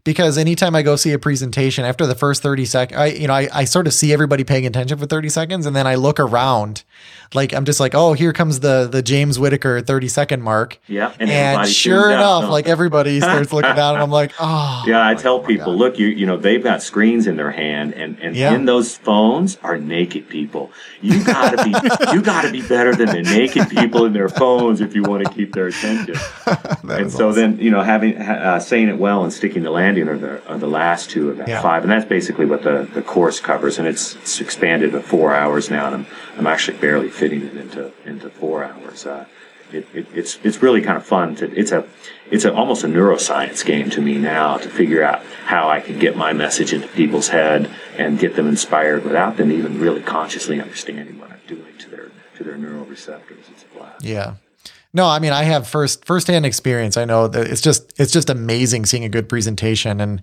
because anytime I go see a presentation after the first 30 seconds, I, you know, I, I sort of see everybody paying attention for 30 seconds and then I look around like, I'm just like, oh, here comes the, the James Whittaker 30 second mark. Yeah. And, and sure enough, down, like everybody starts looking down and I'm like, oh. Yeah. I tell people, God. look, you, you know, they've got screens in their hand and, and yeah. in those phones are naked people. You gotta be, you gotta be better than the naked people in their phones if you want to keep their attention. and so awesome. then, you know, having, uh, saying it well and sticking the landing are the, are the last two of that yeah. five. And that's basically what the, the course covers. And it's, it's expanded to four hours now. And I'm, I'm actually barely fitting it into, into four hours. Uh, it, it, it's it's really kind of fun. To, it's a it's a, almost a neuroscience game to me now to figure out how I can get my message into people's head and get them inspired without them even really consciously understanding what I'm doing to their to their neural receptors. It's a blast. Yeah, no, I mean I have first firsthand experience. I know that it's just it's just amazing seeing a good presentation and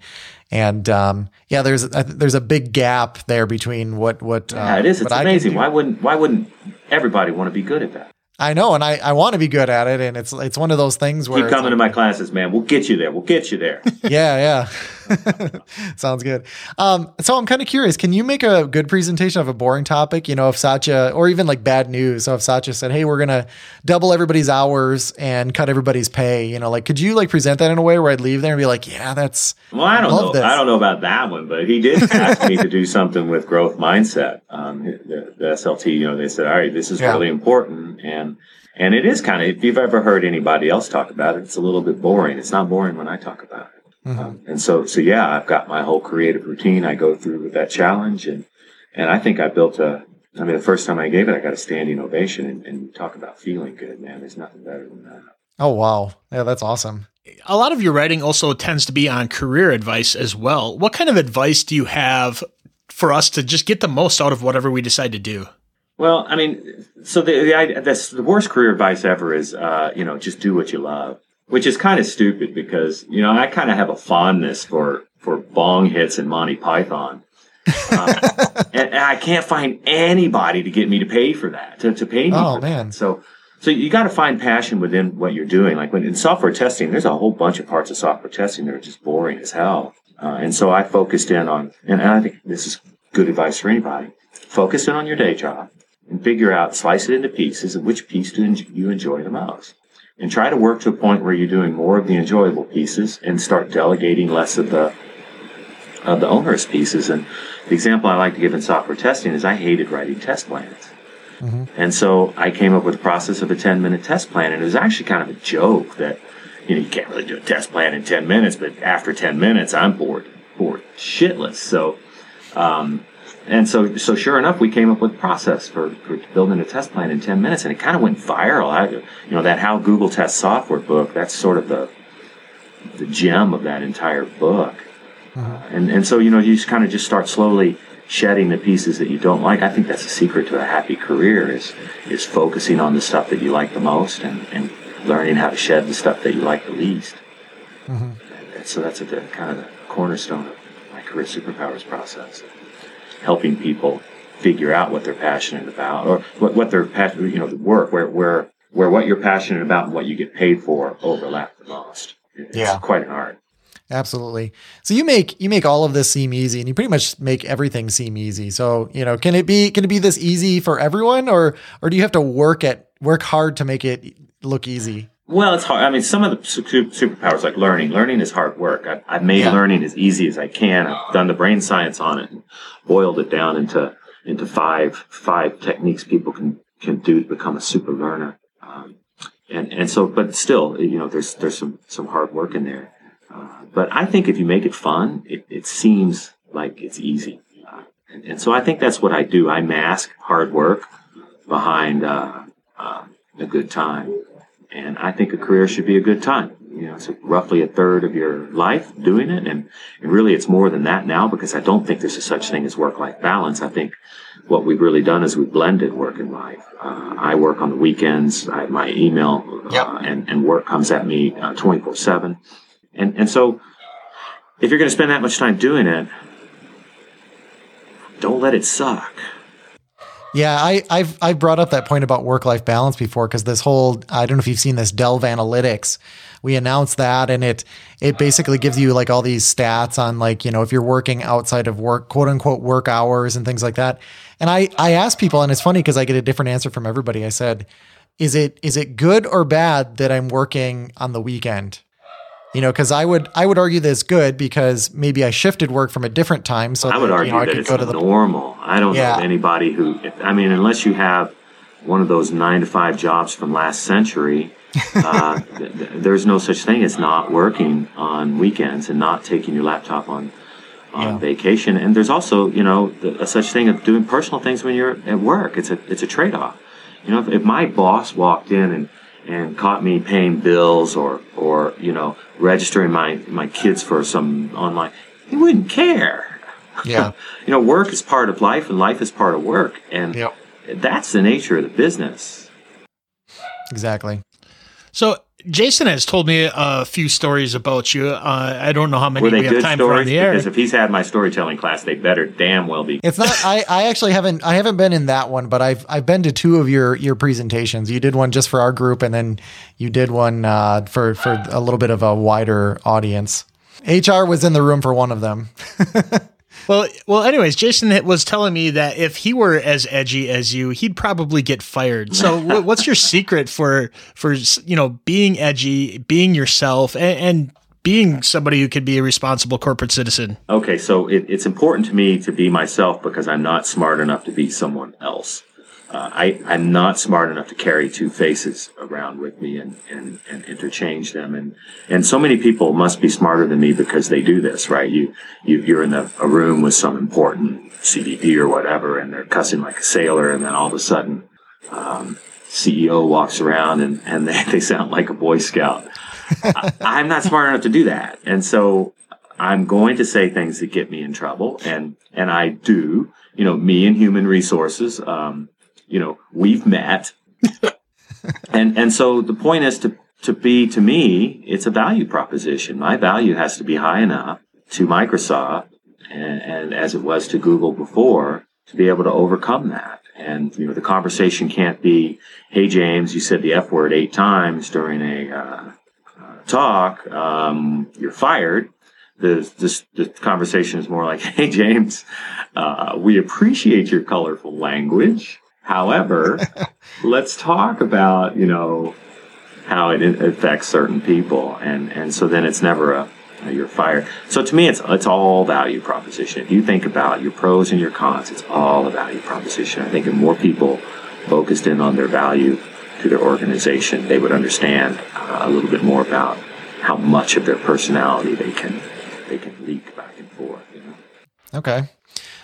and um, yeah, there's a, there's a big gap there between what what yeah, uh, it is. It's amazing. Why wouldn't why wouldn't everybody want to be good at that? I know, and I, I want to be good at it, and it's it's one of those things where keep coming like, to my classes, man. We'll get you there. We'll get you there. yeah, yeah, sounds good. Um, so I'm kind of curious. Can you make a good presentation of a boring topic? You know, if Satya or even like bad news. So if Satya said, "Hey, we're gonna double everybody's hours and cut everybody's pay," you know, like could you like present that in a way where I'd leave there and be like, "Yeah, that's." Well, I don't know. This. I don't know about that one, but he did ask me to do something with growth mindset. Um, the, the, SLT, you know, they said, "All right, this is yeah. really important," and and and it is kind of if you've ever heard anybody else talk about it, it's a little bit boring. It's not boring when I talk about it. Mm-hmm. Um, and so so yeah, I've got my whole creative routine I go through with that challenge, and and I think I built a. I mean, the first time I gave it, I got a standing ovation, and, and talk about feeling good, man. There's nothing better than that. Oh wow, yeah, that's awesome. A lot of your writing also tends to be on career advice as well. What kind of advice do you have for us to just get the most out of whatever we decide to do? Well, I mean, so the the, the worst career advice ever is, uh, you know, just do what you love, which is kind of stupid because you know I kind of have a fondness for for bong hits and Monty Python. um, and, and, I can't find anybody to get me to pay for that to, to pay me. Oh man! That. So so you got to find passion within what you're doing. Like when in software testing, there's a whole bunch of parts of software testing that are just boring as hell. Uh, and so I focused in on, and I think this is good advice for anybody. Focus in on your day job and figure out, slice it into pieces, and which piece do you enjoy the most. And try to work to a point where you're doing more of the enjoyable pieces and start delegating less of the of the onerous pieces. And the example I like to give in software testing is I hated writing test plans. Mm-hmm. And so I came up with a process of a 10 minute test plan. And it was actually kind of a joke that, you know, you can't really do a test plan in 10 minutes, but after 10 minutes, I'm bored, bored shitless. So, um, and so, so sure enough, we came up with a process for, for building a test plan in 10 minutes, and it kind of went viral. I, you know, that How Google Tests Software book, that's sort of the, the gem of that entire book. Uh-huh. And, and so, you know, you just kind of just start slowly shedding the pieces that you don't like. I think that's the secret to a happy career is is focusing on the stuff that you like the most and, and learning how to shed the stuff that you like the least. Mm-hmm. And so that's a, the, kind of the cornerstone of my career superpowers process, helping people figure out what they're passionate about or what, what they're passionate, you know, the work where, where, where what you're passionate about and what you get paid for overlap the most. It's yeah. quite an art. Absolutely. So you make you make all of this seem easy and you pretty much make everything seem easy. So, you know, can it be can it be this easy for everyone or or do you have to work at work hard to make it look easy? Well, it's hard. I mean, some of the superpowers, like learning, learning is hard work. I've, I've made yeah. learning as easy as I can. I've done the brain science on it and boiled it down into into five five techniques people can can do to become a super learner. Um, and and so, but still, you know, there's there's some some hard work in there. Uh, but I think if you make it fun, it, it seems like it's easy. Uh, and, and, so I think that's what I do. I mask hard work behind uh, uh, a good time. And I think a career should be a good time. You know, it's roughly a third of your life doing it. And, and really it's more than that now because I don't think there's a such thing as work-life balance. I think what we've really done is we've blended work and life. Uh, I work on the weekends. I, my email uh, yep. and, and work comes at me 24 uh, 7. And, and so if you're going to spend that much time doing it, don't let it suck. Yeah, I, have I've brought up that point about work life balance before because this whole I don't know if you've seen this Delve Analytics. We announced that, and it it basically gives you like all these stats on like you know if you're working outside of work, quote unquote work hours and things like that. And I I asked people, and it's funny because I get a different answer from everybody. I said, is it is it good or bad that I'm working on the weekend? You know, because I would I would argue this good because maybe I shifted work from a different time. So I would that, argue you know, that I it's go to the, normal. I don't yeah. know anybody who. I mean, unless you have one of those nine to five jobs from last century. uh, th- th- there's no such thing as not working on weekends and not taking your laptop on on yeah. vacation. And there's also, you know, the, a such thing of doing personal things when you're at work. It's a it's a trade off. You know, if, if my boss walked in and and caught me paying bills or or you know registering my my kids for some online he wouldn't care. Yeah. You know work is part of life and life is part of work and yep. that's the nature of the business. Exactly. So Jason has told me a few stories about you. Uh, I don't know how many Were they we have time stories? for on the air. Because if he's had my storytelling class, they better damn well be. It's not. I, I actually haven't. I haven't been in that one, but I've I've been to two of your your presentations. You did one just for our group, and then you did one uh, for for a little bit of a wider audience. HR was in the room for one of them. Well, well. Anyways, Jason was telling me that if he were as edgy as you, he'd probably get fired. So, what's your secret for for you know being edgy, being yourself, and, and being somebody who could be a responsible corporate citizen? Okay, so it, it's important to me to be myself because I'm not smart enough to be someone else uh, I, I'm not smart enough to carry two faces around with me and, and, and interchange them. And, and so many people must be smarter than me because they do this, right? You, you, you're in a, a room with some important CVP or whatever, and they're cussing like a sailor. And then all of a sudden, um, CEO walks around and, and they, they sound like a Boy Scout. I, I'm not smart enough to do that. And so I'm going to say things that get me in trouble. And, and I do, you know, me and human resources, um, you know, we've met. and and so the point is to to be to me, it's a value proposition. My value has to be high enough to Microsoft and, and as it was to Google before to be able to overcome that. And you know, the conversation can't be, "Hey James, you said the F word eight times during a uh, uh, talk. Um, you're fired." The, this, the conversation is more like, "Hey James, uh, we appreciate your colorful language. However, let's talk about, you know, how it affects certain people. And, and so then it's never a, a you're fired. So to me, it's, it's all value proposition. If you think about your pros and your cons, it's all a value proposition. I think if more people focused in on their value to their organization, they would understand uh, a little bit more about how much of their personality they can, they can leak back and forth. You know? Okay.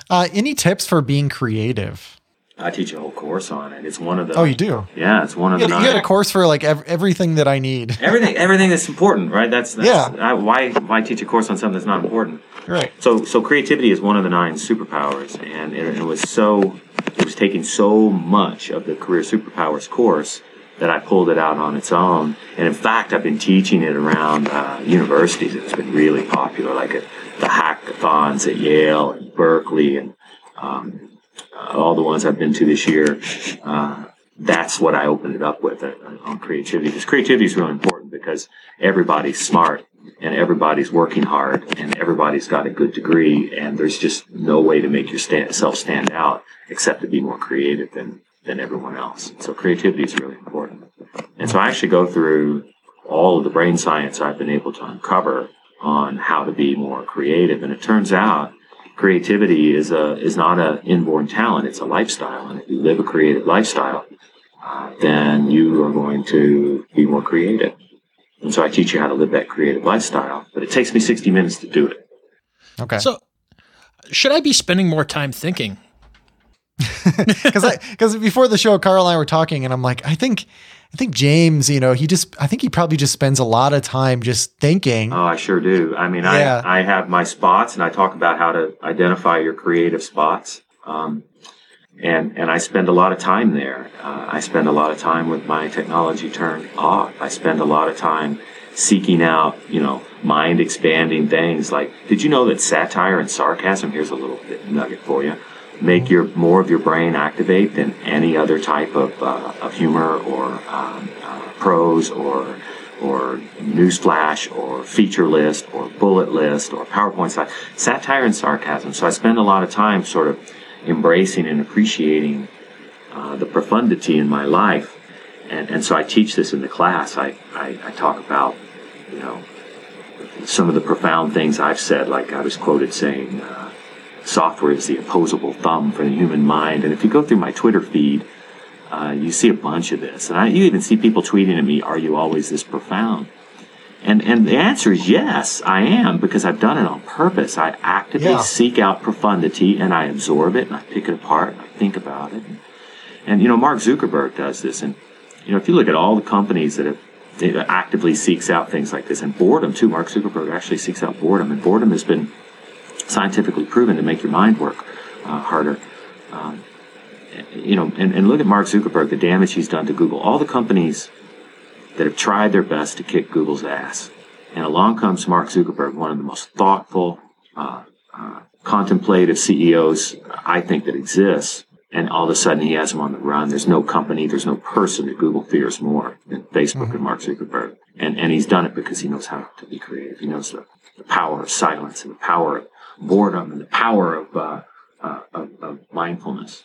Uh, any tips for being creative? I teach a whole course on it. It's one of the. Oh, you do? Yeah, it's one of you the. you get a course for like ev- everything that I need. everything, everything that's important, right? That's, that's yeah. I, why why teach a course on something that's not important? Right. So, so creativity is one of the nine superpowers, and it, it was so it was taking so much of the career superpowers course that I pulled it out on its own. And in fact, I've been teaching it around uh, universities. It's been really popular, like at the hackathons at Yale and Berkeley and um, uh, all the ones I've been to this year. Uh, that's what I opened it up with uh, on creativity. Because creativity is really important because everybody's smart and everybody's working hard and everybody's got a good degree and there's just no way to make yourself stand out except to be more creative than, than everyone else. So creativity is really important. And so I actually go through all of the brain science I've been able to uncover on how to be more creative. And it turns out creativity is a, is not an inborn talent. It's a lifestyle. And if you live a creative lifestyle, uh, then you are going to be more creative. And so I teach you how to live that creative lifestyle, but it takes me 60 minutes to do it. Okay. So, should I be spending more time thinking? Because because before the show, Carl and I were talking, and I'm like, I think I think James, you know, he just I think he probably just spends a lot of time just thinking. Oh, I sure do. I mean, yeah. I I have my spots, and I talk about how to identify your creative spots. Um, and and I spend a lot of time there. Uh, I spend a lot of time with my technology turned off. I spend a lot of time seeking out, you know, mind expanding things. Like, did you know that satire and sarcasm? Here's a little nugget for you. Make your more of your brain activate than any other type of, uh, of humor or um, uh, prose or or newsflash or feature list or bullet list or PowerPoint slide. Satire and sarcasm. So I spend a lot of time sort of embracing and appreciating uh, the profundity in my life. And, and so I teach this in the class. I, I, I talk about, you know, some of the profound things I've said, like I was quoted saying, uh, software is the opposable thumb for the human mind. And if you go through my Twitter feed, uh, you see a bunch of this. And I, you even see people tweeting at me, are you always this profound? And and the answer is yes, I am because I've done it on purpose. I actively yeah. seek out profundity and I absorb it and I pick it apart and I think about it. And, and, you know, Mark Zuckerberg does this. And you know, if you look at all the companies that have actively seeks out things like this and boredom too. Mark Zuckerberg actually seeks out boredom, and boredom has been scientifically proven to make your mind work uh, harder. Um, you know, and, and look at Mark Zuckerberg, the damage he's done to Google. All the companies that have tried their best to kick Google's ass. And along comes Mark Zuckerberg, one of the most thoughtful, uh, uh, contemplative CEOs I think that exists. And all of a sudden he has them on the run. There's no company, there's no person that Google fears more than Facebook mm-hmm. and Mark Zuckerberg. And, and he's done it because he knows how to be creative. He knows the, the power of silence and the power of boredom and the power of, uh, uh of, of mindfulness.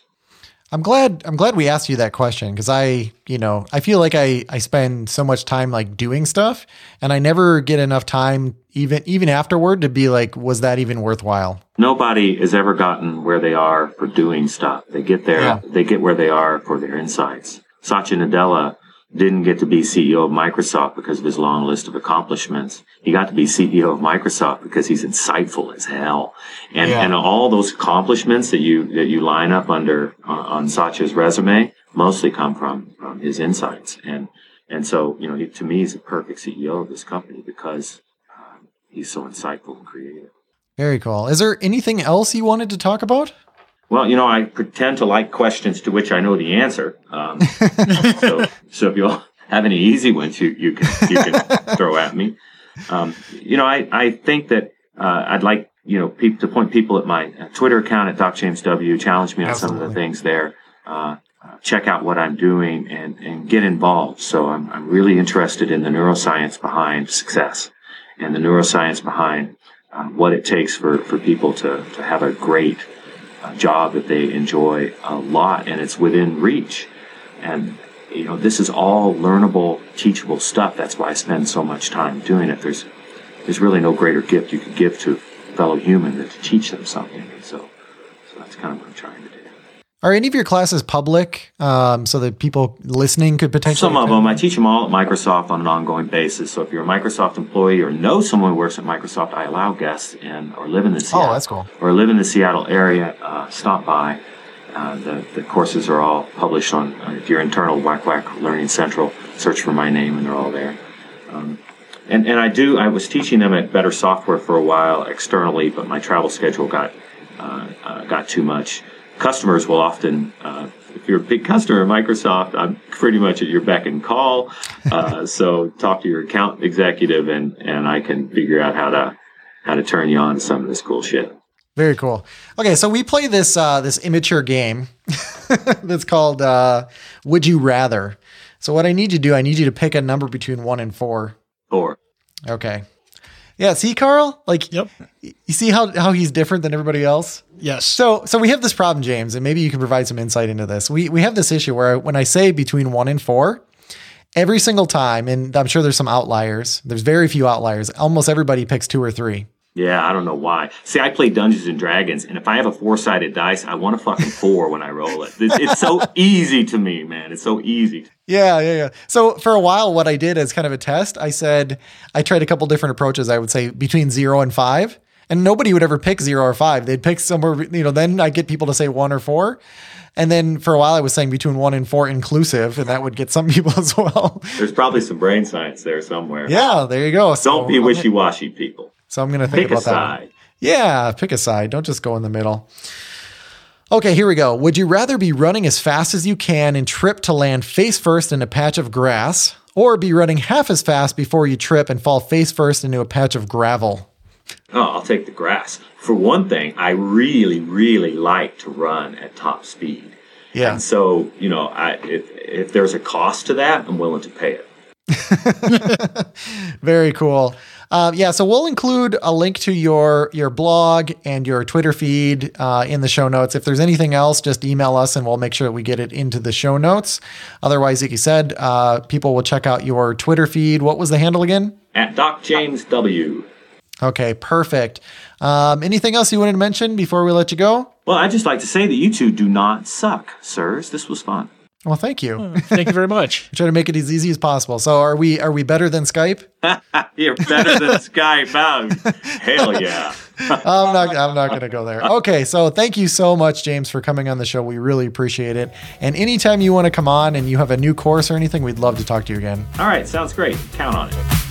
I'm glad I'm glad we asked you that question because I, you know, I feel like I I spend so much time like doing stuff and I never get enough time even even afterward to be like was that even worthwhile? Nobody has ever gotten where they are for doing stuff. They get there yeah. they get where they are for their insights. Satya Nadella didn't get to be CEO of Microsoft because of his long list of accomplishments. He got to be CEO of Microsoft because he's insightful as hell. And, yeah. and all those accomplishments that you, that you line up under, uh, on Satya's resume mostly come from, from his insights. And, and so, you know, he, to me, he's a perfect CEO of this company because uh, he's so insightful and creative. Very cool. Is there anything else you wanted to talk about? Well, you know, I pretend to like questions to which I know the answer. Um, so, so if you all have any easy ones, you, you can you can throw at me. Um, you know, I, I think that uh, I'd like you know people to point people at my uh, Twitter account at Doc James W. Challenge me on Absolutely. some of the things there. Uh, uh, check out what I'm doing and and get involved. So I'm I'm really interested in the neuroscience behind success and the neuroscience behind uh, what it takes for for people to to have a great job that they enjoy a lot and it's within reach. And, you know, this is all learnable, teachable stuff. That's why I spend so much time doing it. There's, there's really no greater gift you could give to a fellow human than to teach them something. So, so that's kind of what I'm trying to do. Are any of your classes public um, so that people listening could potentially? Some of them. I teach them all at Microsoft on an ongoing basis. So if you're a Microsoft employee or know someone who works at Microsoft, I allow guests in or live in the Seattle. Oh, that's cool. Or live in the Seattle area. Uh, stop by. Uh, the, the courses are all published on, uh, if you're internal, Whack Whack Learning Central, search for my name and they're all there. Um, and and I do. I was teaching them at Better Software for a while externally, but my travel schedule got uh, uh, got too much. Customers will often, uh, if you're a big customer of Microsoft, I'm pretty much at your beck and call. Uh, so talk to your account executive, and and I can figure out how to how to turn you on to some of this cool shit. Very cool. Okay, so we play this uh, this immature game that's called uh, Would You Rather. So what I need you to do, I need you to pick a number between one and four. Four. Okay. Yeah. See, Carl. Like, Yep. you see how how he's different than everybody else. Yes. So so we have this problem, James, and maybe you can provide some insight into this. We we have this issue where when I say between one and four, every single time, and I'm sure there's some outliers. There's very few outliers. Almost everybody picks two or three. Yeah, I don't know why. See, I play Dungeons and Dragons, and if I have a four-sided dice, I want a fucking four when I roll it. It's, it's so easy to me, man. It's so easy. Yeah, yeah, yeah. So for a while, what I did as kind of a test, I said I tried a couple different approaches. I would say between zero and five, and nobody would ever pick zero or five. They'd pick somewhere, you know. Then I get people to say one or four, and then for a while I was saying between one and four inclusive, and that would get some people as well. There's probably some brain science there somewhere. Yeah, there you go. So, Don't be wishy-washy, people. So I'm gonna think Pick a about that. one. Yeah, pick a side. Don't just go in the middle. Okay, here we go. Would you rather be running as fast as you can and trip to land face first in a patch of grass, or be running half as fast before you trip and fall face first into a patch of gravel? Oh, I'll take the grass. For one thing, I really, really like to run at top speed. Yeah. And so, you know, I, if, if there's a cost to that, I'm willing to pay it. Very cool. Um, yeah, so we'll include a link to your your blog and your Twitter feed uh, in the show notes. If there's anything else, just email us and we'll make sure that we get it into the show notes. Otherwise, like you said, uh, people will check out your Twitter feed. What was the handle again? At Doc James W. Okay, perfect. Um, anything else you wanted to mention before we let you go? Well, I'd just like to say that you two do not suck, sirs. This was fun. Well, thank you. Hmm. Thank you very much. Try to make it as easy as possible. So, are we are we better than Skype? You're better than Skype. Oh, hell yeah. I'm not. I'm not going to go there. Okay. So, thank you so much, James, for coming on the show. We really appreciate it. And anytime you want to come on and you have a new course or anything, we'd love to talk to you again. All right, sounds great. Count on it.